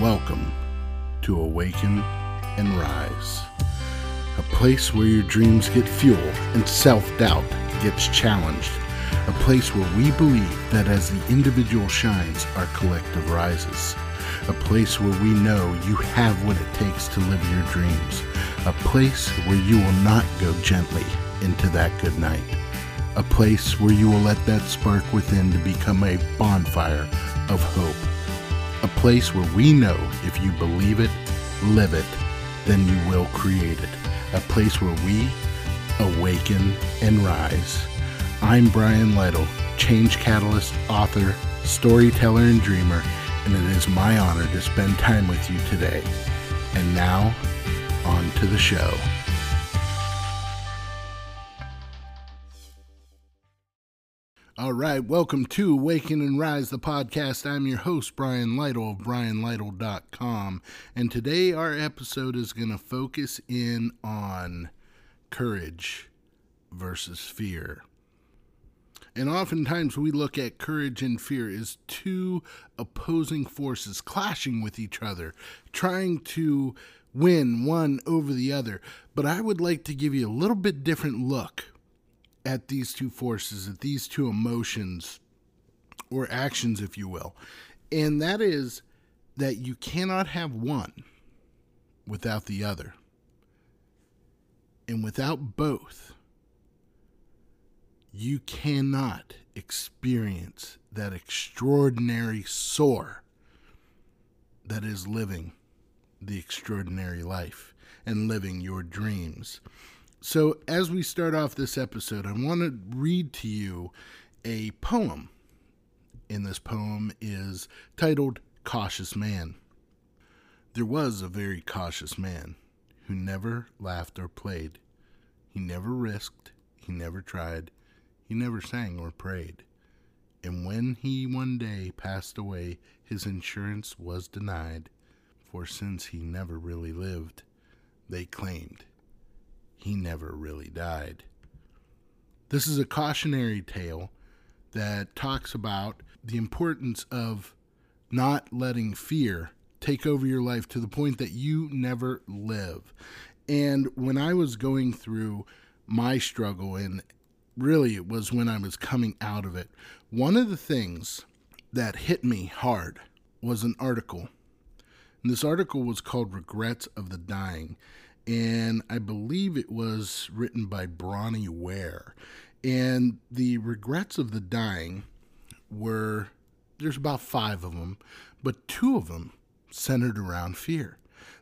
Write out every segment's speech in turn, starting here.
Welcome to Awaken and Rise, a place where your dreams get fuel and self doubt gets challenged, a place where we believe that as the individual shines, our collective rises, a place where we know you have what it takes to live your dreams, a place where you will not go gently into that good night, a place where you will let that spark within to become a bonfire of hope a place where we know if you believe it, live it, then you will create it. A place where we awaken and rise. I'm Brian Lytle, change catalyst, author, storyteller, and dreamer, and it is my honor to spend time with you today. And now, on to the show. All right, welcome to Awaken and Rise, the podcast. I'm your host, Brian Lytle of BrianLytle.com. And today our episode is going to focus in on courage versus fear. And oftentimes we look at courage and fear as two opposing forces clashing with each other, trying to win one over the other. But I would like to give you a little bit different look at these two forces, at these two emotions or actions, if you will. And that is that you cannot have one without the other. And without both, you cannot experience that extraordinary soar that is living the extraordinary life and living your dreams. So, as we start off this episode, I want to read to you a poem. And this poem is titled Cautious Man. There was a very cautious man who never laughed or played. He never risked, he never tried, he never sang or prayed. And when he one day passed away, his insurance was denied, for since he never really lived, they claimed he never really died. This is a cautionary tale that talks about the importance of not letting fear take over your life to the point that you never live. And when I was going through my struggle, and really it was when I was coming out of it, one of the things that hit me hard was an article. And this article was called Regrets of the Dying and I believe it was written by Bronnie Ware. And the regrets of the dying were there's about five of them, but two of them centered around fear.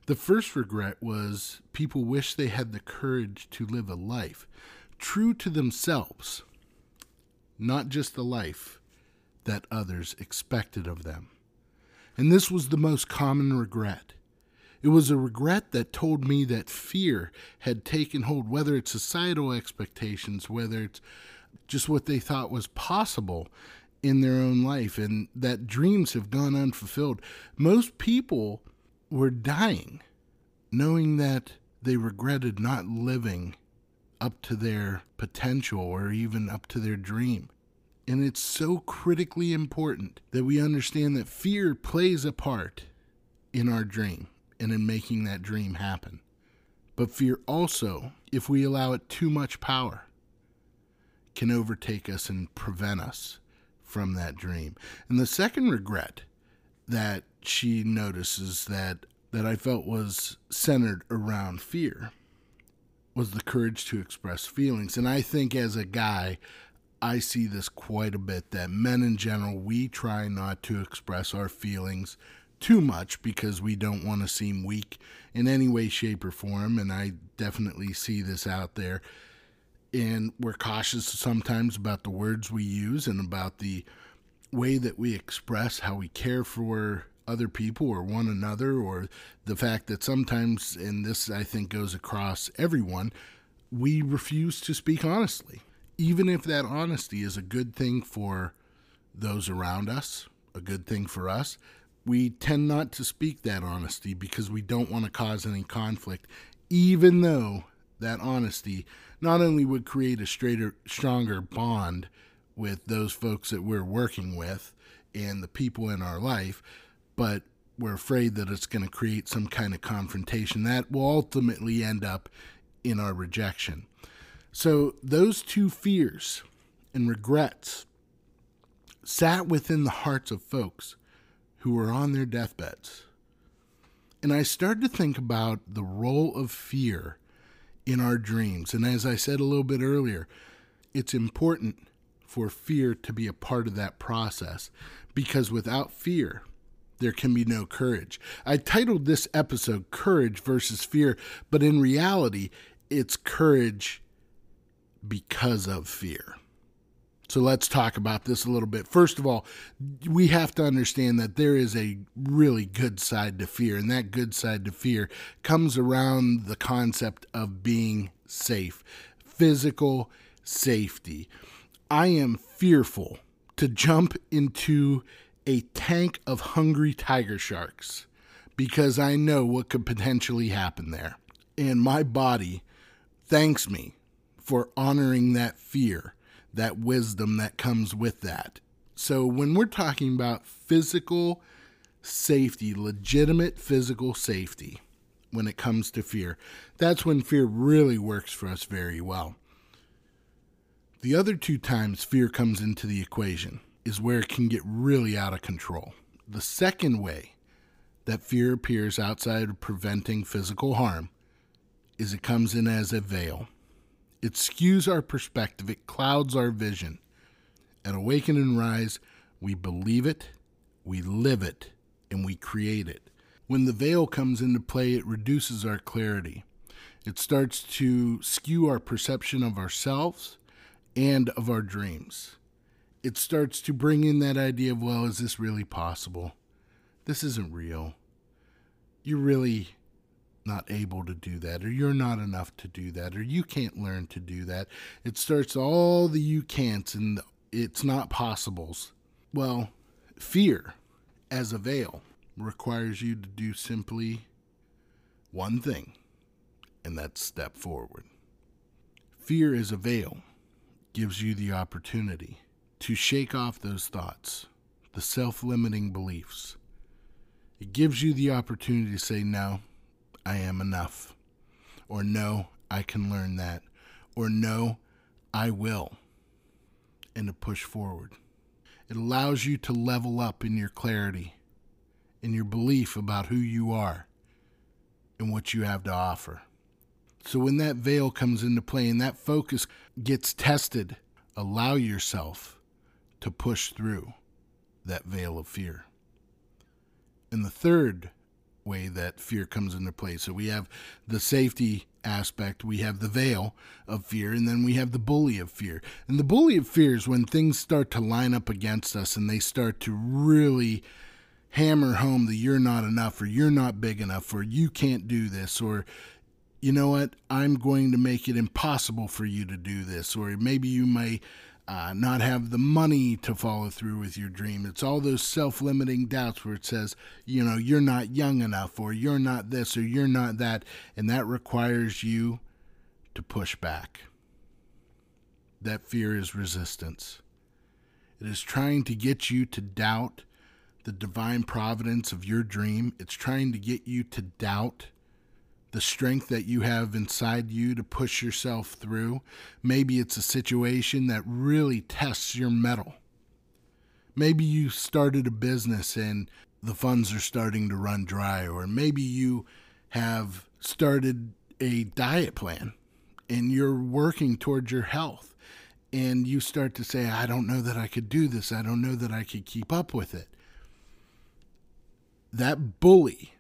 The first regret was people wish they had the courage to live a life true to themselves, not just the life that others expected of them. And this was the most common regret. It was a regret that told me that fear had taken hold, whether it's societal expectations, whether it's just what they thought was possible in their own life, and that dreams have gone unfulfilled. Most people were dying knowing that they regretted not living up to their potential or even up to their dream. And it's so critically important that we understand that fear plays a part in our dream and in making that dream happen. But fear also, if we allow it too much power, can overtake us and prevent us from that dream. And the second regret that she notices that that I felt was centered around fear was the courage to express feelings. And I think as a guy, I see this quite a bit that men in general, we try not to express our feelings too much because we don't want to seem weak in any way, shape, or form. And I definitely see this out there. And we're cautious sometimes about the words we use and about the way that we express how we care for other people or one another, or the fact that sometimes, and this I think goes across everyone, we refuse to speak honestly. Even if that honesty is a good thing for those around us, a good thing for us, we tend not to speak that honesty because we don't want to cause any conflict, even though that honesty not only would create a straighter, stronger bond with those folks that we're working with and the people in our life, but we're afraid that it's going to create some kind of confrontation that will ultimately end up in our rejection. So, those two fears and regrets sat within the hearts of folks who were on their deathbeds. And I started to think about the role of fear in our dreams. And as I said a little bit earlier, it's important for fear to be a part of that process because without fear, there can be no courage. I titled this episode Courage versus Fear, but in reality, it's courage because of fear. So let's talk about this a little bit. First of all, we have to understand that there is a really good side to fear, and that good side to fear comes around the concept of being safe, physical safety. I am fearful to jump into a tank of hungry tiger sharks because I know what could potentially happen there. And my body thanks me for honoring that fear that wisdom that comes with that. So when we're talking about physical safety, legitimate physical safety, when it comes to fear, that's when fear really works for us very well. The other two times fear comes into the equation is where it can get really out of control. The second way that fear appears outside of preventing physical harm is it comes in as a veil. It skews our perspective, it clouds our vision. At Awaken and Rise, we believe it, we live it, and we create it. When the veil comes into play, it reduces our clarity. It starts to skew our perception of ourselves and of our dreams. It starts to bring in that idea of, well, is this really possible? This isn't real. You're really not able to do that, or you're not enough to do that, or you can't learn to do that. It starts all the you can'ts and it's not possibles. Well, fear as a veil requires you to do simply one thing, and that's step forward. Fear as a veil gives you the opportunity to shake off those thoughts, the self limiting beliefs. It gives you the opportunity to say, No, I am enough. Or no, I can learn that. Or no, I will. And to push forward. It allows you to level up in your clarity, in your belief about who you are and what you have to offer. So when that veil comes into play and that focus gets tested, allow yourself to push through that veil of fear. And the third way that fear comes into play. So we have the safety aspect, we have the veil of fear, and then we have the bully of fear. And the bully of fear is when things start to line up against us and they start to really hammer home that you're not enough or you're not big enough or you can't do this or you know what i'm going to make it impossible for you to do this or maybe you may uh, not have the money to follow through with your dream. It's all those self limiting doubts where it says, you know, you're not young enough, or you're not this, or you're not that. And that requires you to push back. That fear is resistance. It is trying to get you to doubt the divine providence of your dream. It's trying to get you to doubt the strength that you have inside you to push yourself through. Maybe it's a situation that really tests your mettle. Maybe you started a business and the funds are starting to run dry, or maybe you have started a diet plan and you're working towards your health and you start to say, I don't know that I could do this. I don't know that I could keep up with it. That bully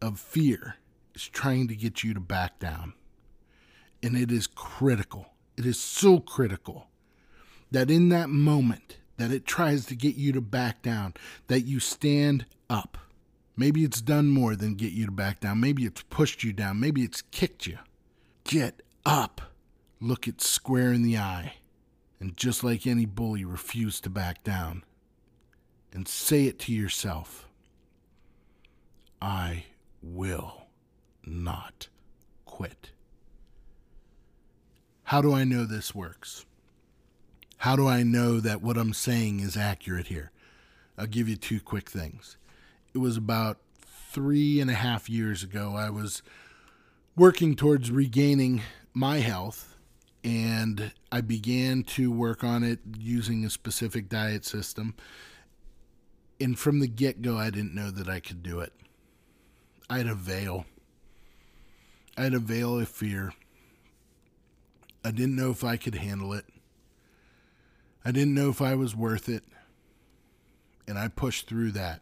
of fear is trying to get you to back down. And it is critical. It is so critical that in that moment that it tries to get you to back down, that you stand up. Maybe it's done more than get you to back down. Maybe it's pushed you down. Maybe it's kicked you. Get up. Look it square in the eye. And just like any bully, refuse to back down. And say it to yourself I will not quit. How do I know this works? How do I know that what I'm saying is accurate here? I'll give you two quick things. it was about three and a half years ago. I was working towards regaining my health and I began to work on it using a specific diet system. And from the get go, I didn't know that I could do it. I had a veil. I had a veil of fear. I didn't know if I could handle it. I didn't know if I was worth it. And I pushed through that.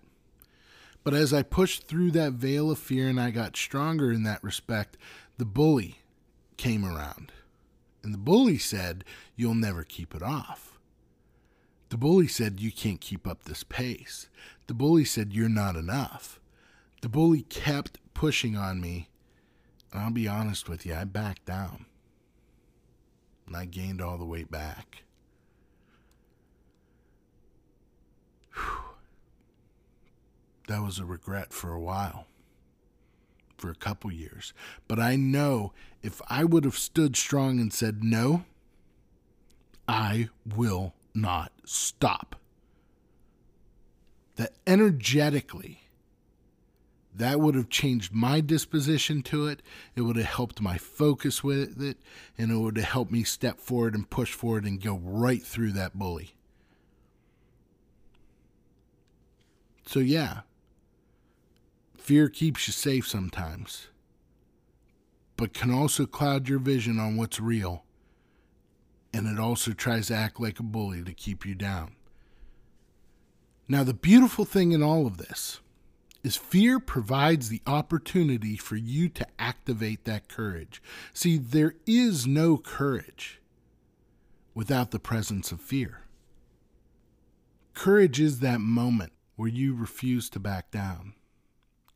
But as I pushed through that veil of fear and I got stronger in that respect, the bully came around. And the bully said, You'll never keep it off. The bully said, You can't keep up this pace. The bully said, You're not enough. The bully kept pushing on me. I'll be honest with you, I backed down. And I gained all the weight back. Whew. That was a regret for a while for a couple years. But I know if I would have stood strong and said, no, I will not stop, that energetically, that would have changed my disposition to it. It would have helped my focus with it, and it would have helped me step forward and push forward and go right through that bully. So, yeah, Fear keeps you safe sometimes, but can also cloud your vision on what's real. And it also tries to act like a bully to keep you down. Now, the beautiful thing in all of this is fear provides the opportunity for you to activate that courage. See, there is no courage without the presence of fear. Courage is that moment where you refuse to back down.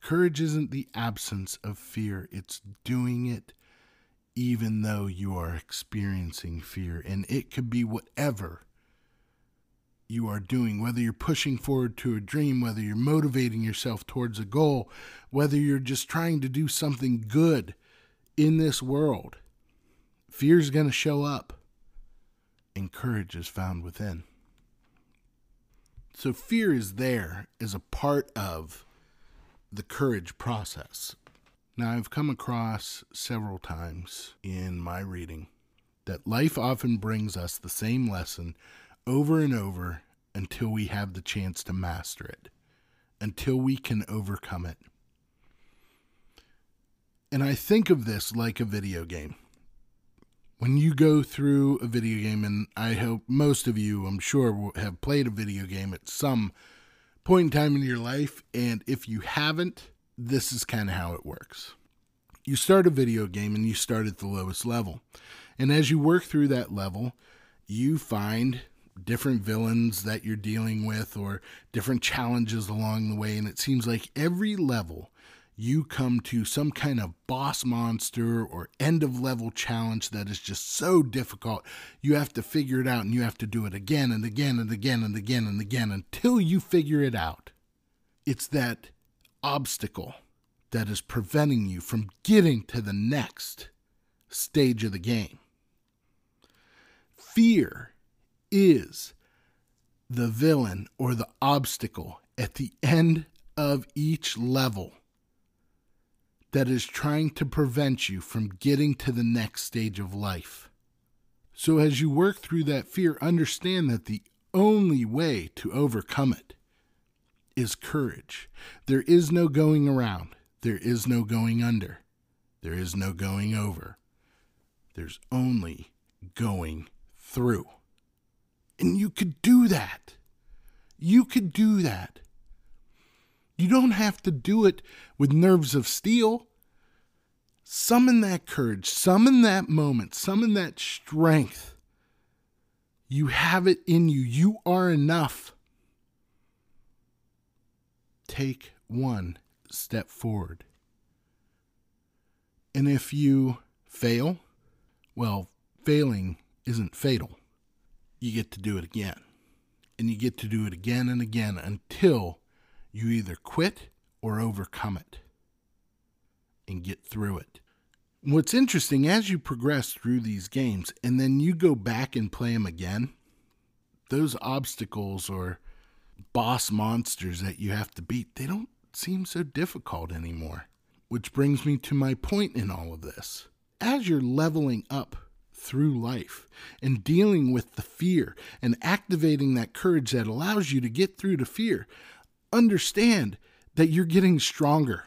Courage isn't the absence of fear, it's doing it even though you are experiencing fear. And it could be whatever you are doing, whether you're pushing forward to a dream, whether you're motivating yourself towards a goal, whether you're just trying to do something good in this world. Fear is going to show up, and courage is found within. So, fear is there as a part of the courage process. Now, I've come across several times in my reading that life often brings us the same lesson over and over until we have the chance to master it, until we can overcome it. And I think of this like a video game. When you go through a video game, and I hope most of you, I'm sure, have played a video game at some point in time in your life. And if you haven't, this is kind of how it works. You start a video game and you start at the lowest level. And as you work through that level, you find different villains that you're dealing with or different challenges along the way. And it seems like every level you come to some kind of boss monster or end of level challenge that is just so difficult, you have to figure it out and you have to do it again and again and again and again and again until you figure it out. It's that obstacle that is preventing you from getting to the next stage of the game. Fear is the villain or the obstacle at the end of each level that is trying to prevent you from getting to the next stage of life. So, as you work through that fear, understand that the only way to overcome it is courage. There is no going around, there is no going under, there is no going over. There's only going through. And you could do that. You could do that. You don't have to do it with nerves of steel. Summon that courage, summon that moment, summon that strength. You have it in you. You are enough. Take one step forward. And if you fail, well, failing isn't fatal. You get to do it again. And you get to do it again and again until you either quit or overcome it and get through it. What's interesting, as you progress through these games and then you go back and play them again, those obstacles or boss monsters that you have to beat, they don't seem so difficult anymore. Which brings me to my point in all of this. As you're leveling up through life and dealing with the fear and activating that courage that allows you to get through the fear, understand that you're getting stronger.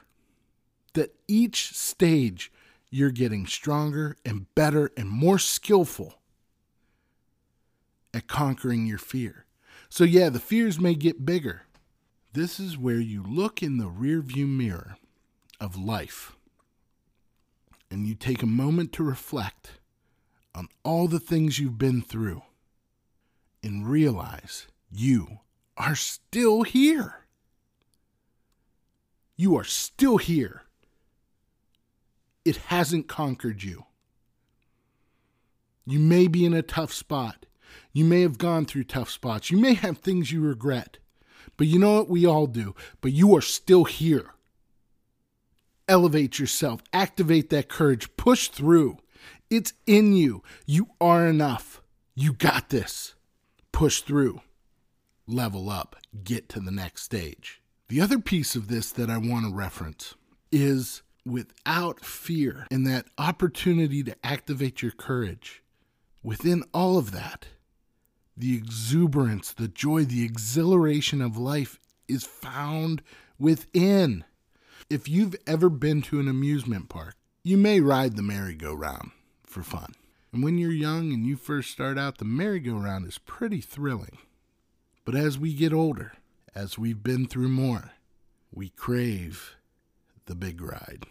That each stage you're getting stronger and better and more skillful at conquering your fear. So, yeah, the fears may get bigger. This is where you look in the rearview mirror of life and you take a moment to reflect on all the things you've been through and realize you are still here. You are still here. It hasn't conquered you. You may be in a tough spot. You may have gone through tough spots. You may have things you regret. But you know what? We all do. But you are still here. Elevate yourself, activate that courage, push through. It's in you. You are enough. You got this. Push through, level up, get to the next stage. The other piece of this that I want to reference is without fear and that opportunity to activate your courage. Within all of that, the exuberance, the joy, the exhilaration of life is found within. If you've ever been to an amusement park, you may ride the merry-go-round for fun. And when you're young and you first start out, the merry-go-round is pretty thrilling. But as we get older, as we've been through more, we crave the big ride.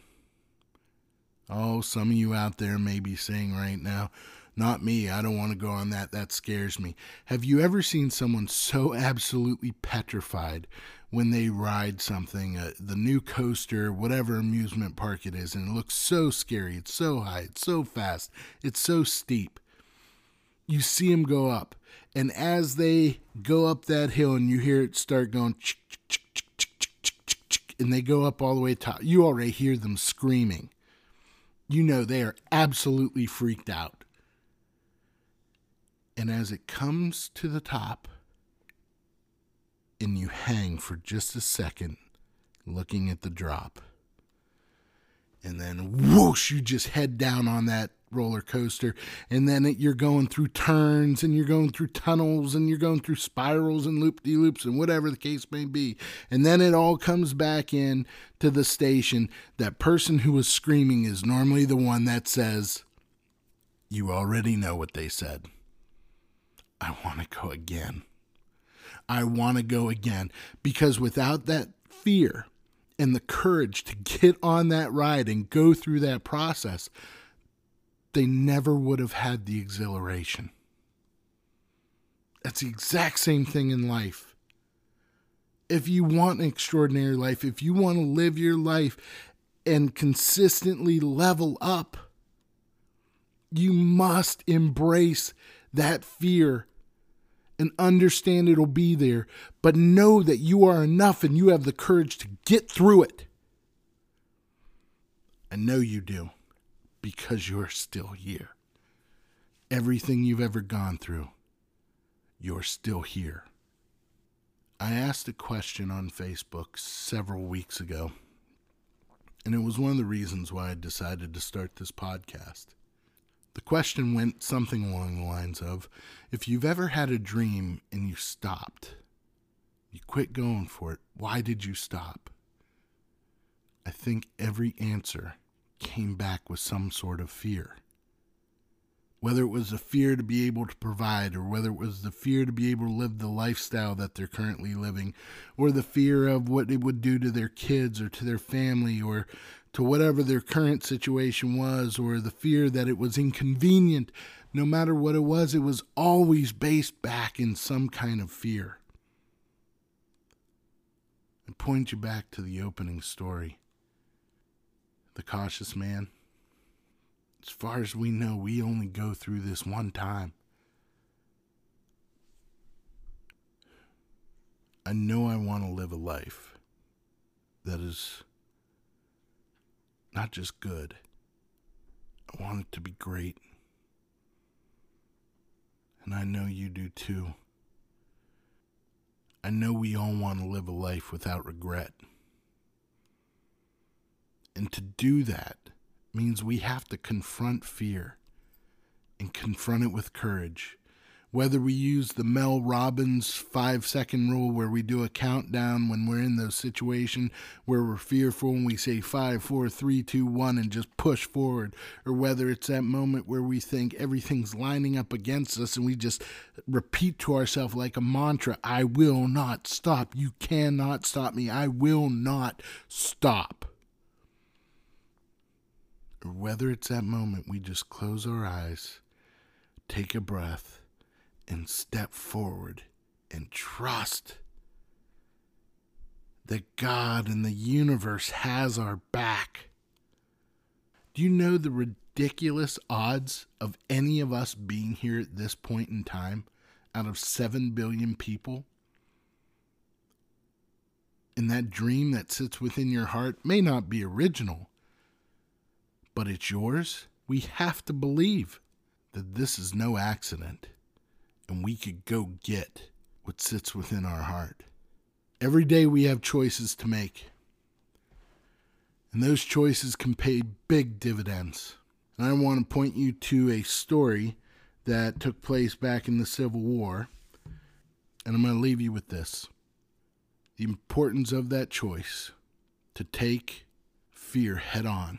Oh, some of you out there may be saying right now, not me. I don't want to go on that. That scares me. Have you ever seen someone so absolutely petrified when they ride something, uh, the new coaster, whatever amusement park it is, and it looks so scary? It's so high, it's so fast, it's so steep. You see them go up, and as they go up that hill, and you hear it start going, and they go up all the way top, you already hear them screaming. You know they are absolutely freaked out and as it comes to the top, and you hang for just a second looking at the drop, and then whoosh, you just head down on that roller coaster, and then it, you're going through turns, and you're going through tunnels, and you're going through spirals and loop de loops, and whatever the case may be. And then it all comes back in to the station. That person who was screaming is normally the one that says, You already know what they said. I want to go again. I want to go again because without that fear and the courage to get on that ride and go through that process, they never would have had the exhilaration. That's the exact same thing in life. If you want an extraordinary life, if you want to live your life and consistently level up, you must embrace that fear and understand it'll be there, but know that you are enough and you have the courage to get through it. I know you do because you're still here. Everything you've ever gone through, you're still here. I asked a question on Facebook several weeks ago, and it was one of the reasons why I decided to start this podcast. The question went something along the lines of if you've ever had a dream and you stopped, you quit going for it, why did you stop? I think every answer came back with some sort of fear. Whether it was the fear to be able to provide, or whether it was the fear to be able to live the lifestyle that they're currently living, or the fear of what it would do to their kids or to their family, or to whatever their current situation was or the fear that it was inconvenient, no matter what it was, it was always based back in some kind of fear. I point you back to the opening story. The cautious man. As far as we know, we only go through this one time. I know I want to live a life that is not just good. I want it to be great. And I know you do too. I know we all want to live a life without regret. And to do that means we have to confront fear and confront it with courage whether we use the Mel Robbins five second rule where we do a countdown when we're in those situation where we're fearful and we say five, four, three, two, one and just push forward, or whether it's that moment where we think everything's lining up against us and we just repeat to ourselves like a mantra, I will not stop. You cannot stop me. I will not stop. Or whether it's that moment we just close our eyes, take a breath and step forward and trust that God and the universe has our back. Do you know the ridiculous odds of any of us being here at this point in time out of 7 billion people? And that dream that sits within your heart may not be original, but it's yours. We have to believe that this is no accident and we could go get what sits within our heart. Every day we have choices to make, and those choices can pay big dividends. And I want to point you to a story that took place back in the Civil War, and I'm going to leave you with this the importance of that choice to take fear head on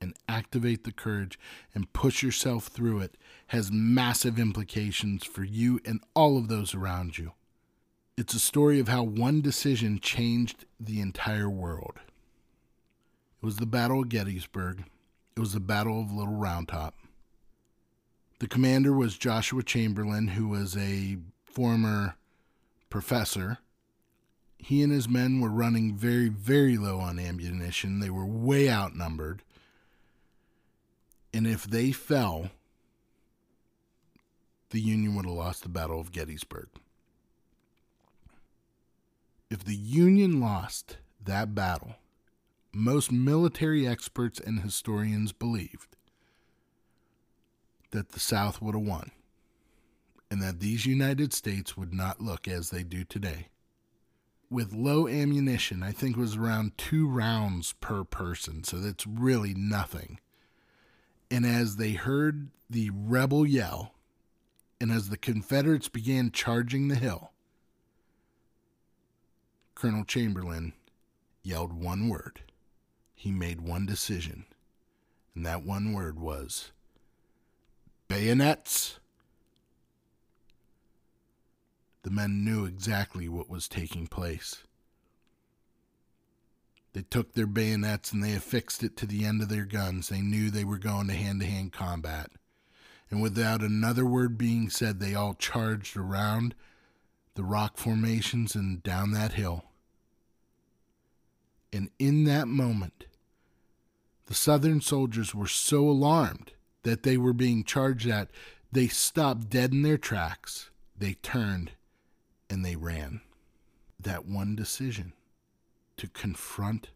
and activate the courage and push yourself through it has massive implications for you and all of those around you. It's a story of how one decision changed the entire world. It was the Battle of Gettysburg. It was the Battle of Little Round Top. The commander was Joshua Chamberlain, who was a former professor. He and his men were running very, very low on ammunition. They were way outnumbered. And if they fell, the Union would have lost the Battle of Gettysburg. If the Union lost that battle, most military experts and historians believed that the South would have won and that these United States would not look as they do today. With low ammunition, I think it was around two rounds per person, so that's really nothing. And as they heard the rebel yell, and as the Confederates began charging the hill, Colonel Chamberlain yelled one word. He made one decision, and that one word was bayonets. The men knew exactly what was taking place. They took their bayonets and they affixed it to the end of their guns. They knew they were going to hand to hand combat. And without another word being said, they all charged around the rock formations and down that hill. And in that moment, the Southern soldiers were so alarmed that they were being charged at, they stopped dead in their tracks. They turned and they ran. That one decision to confront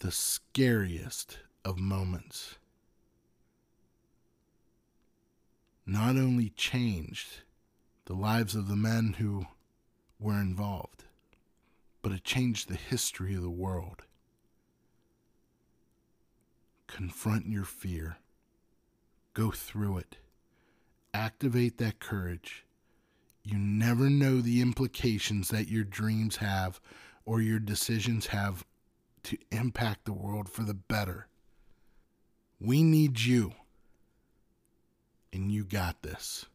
the scariest of moments. Not only changed the lives of the men who were involved, but it changed the history of the world. Confront your fear, go through it, activate that courage. You never know the implications that your dreams have or your decisions have to impact the world for the better. We need you. And you got this.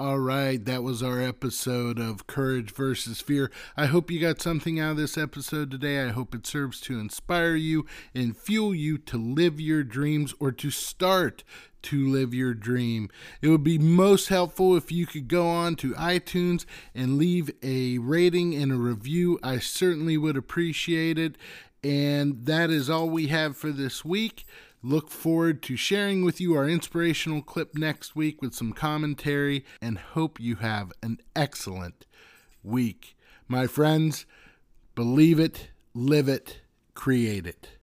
All right, that was our episode of Courage versus Fear. I hope you got something out of this episode today. I hope it serves to inspire you and fuel you to live your dreams or to start to live your dream. It would be most helpful if you could go on to iTunes and leave a rating and a review. I certainly would appreciate it. And that is all we have for this week. Look forward to sharing with you our inspirational clip next week with some commentary and hope you have an excellent week. My friends, believe it, live it, create it.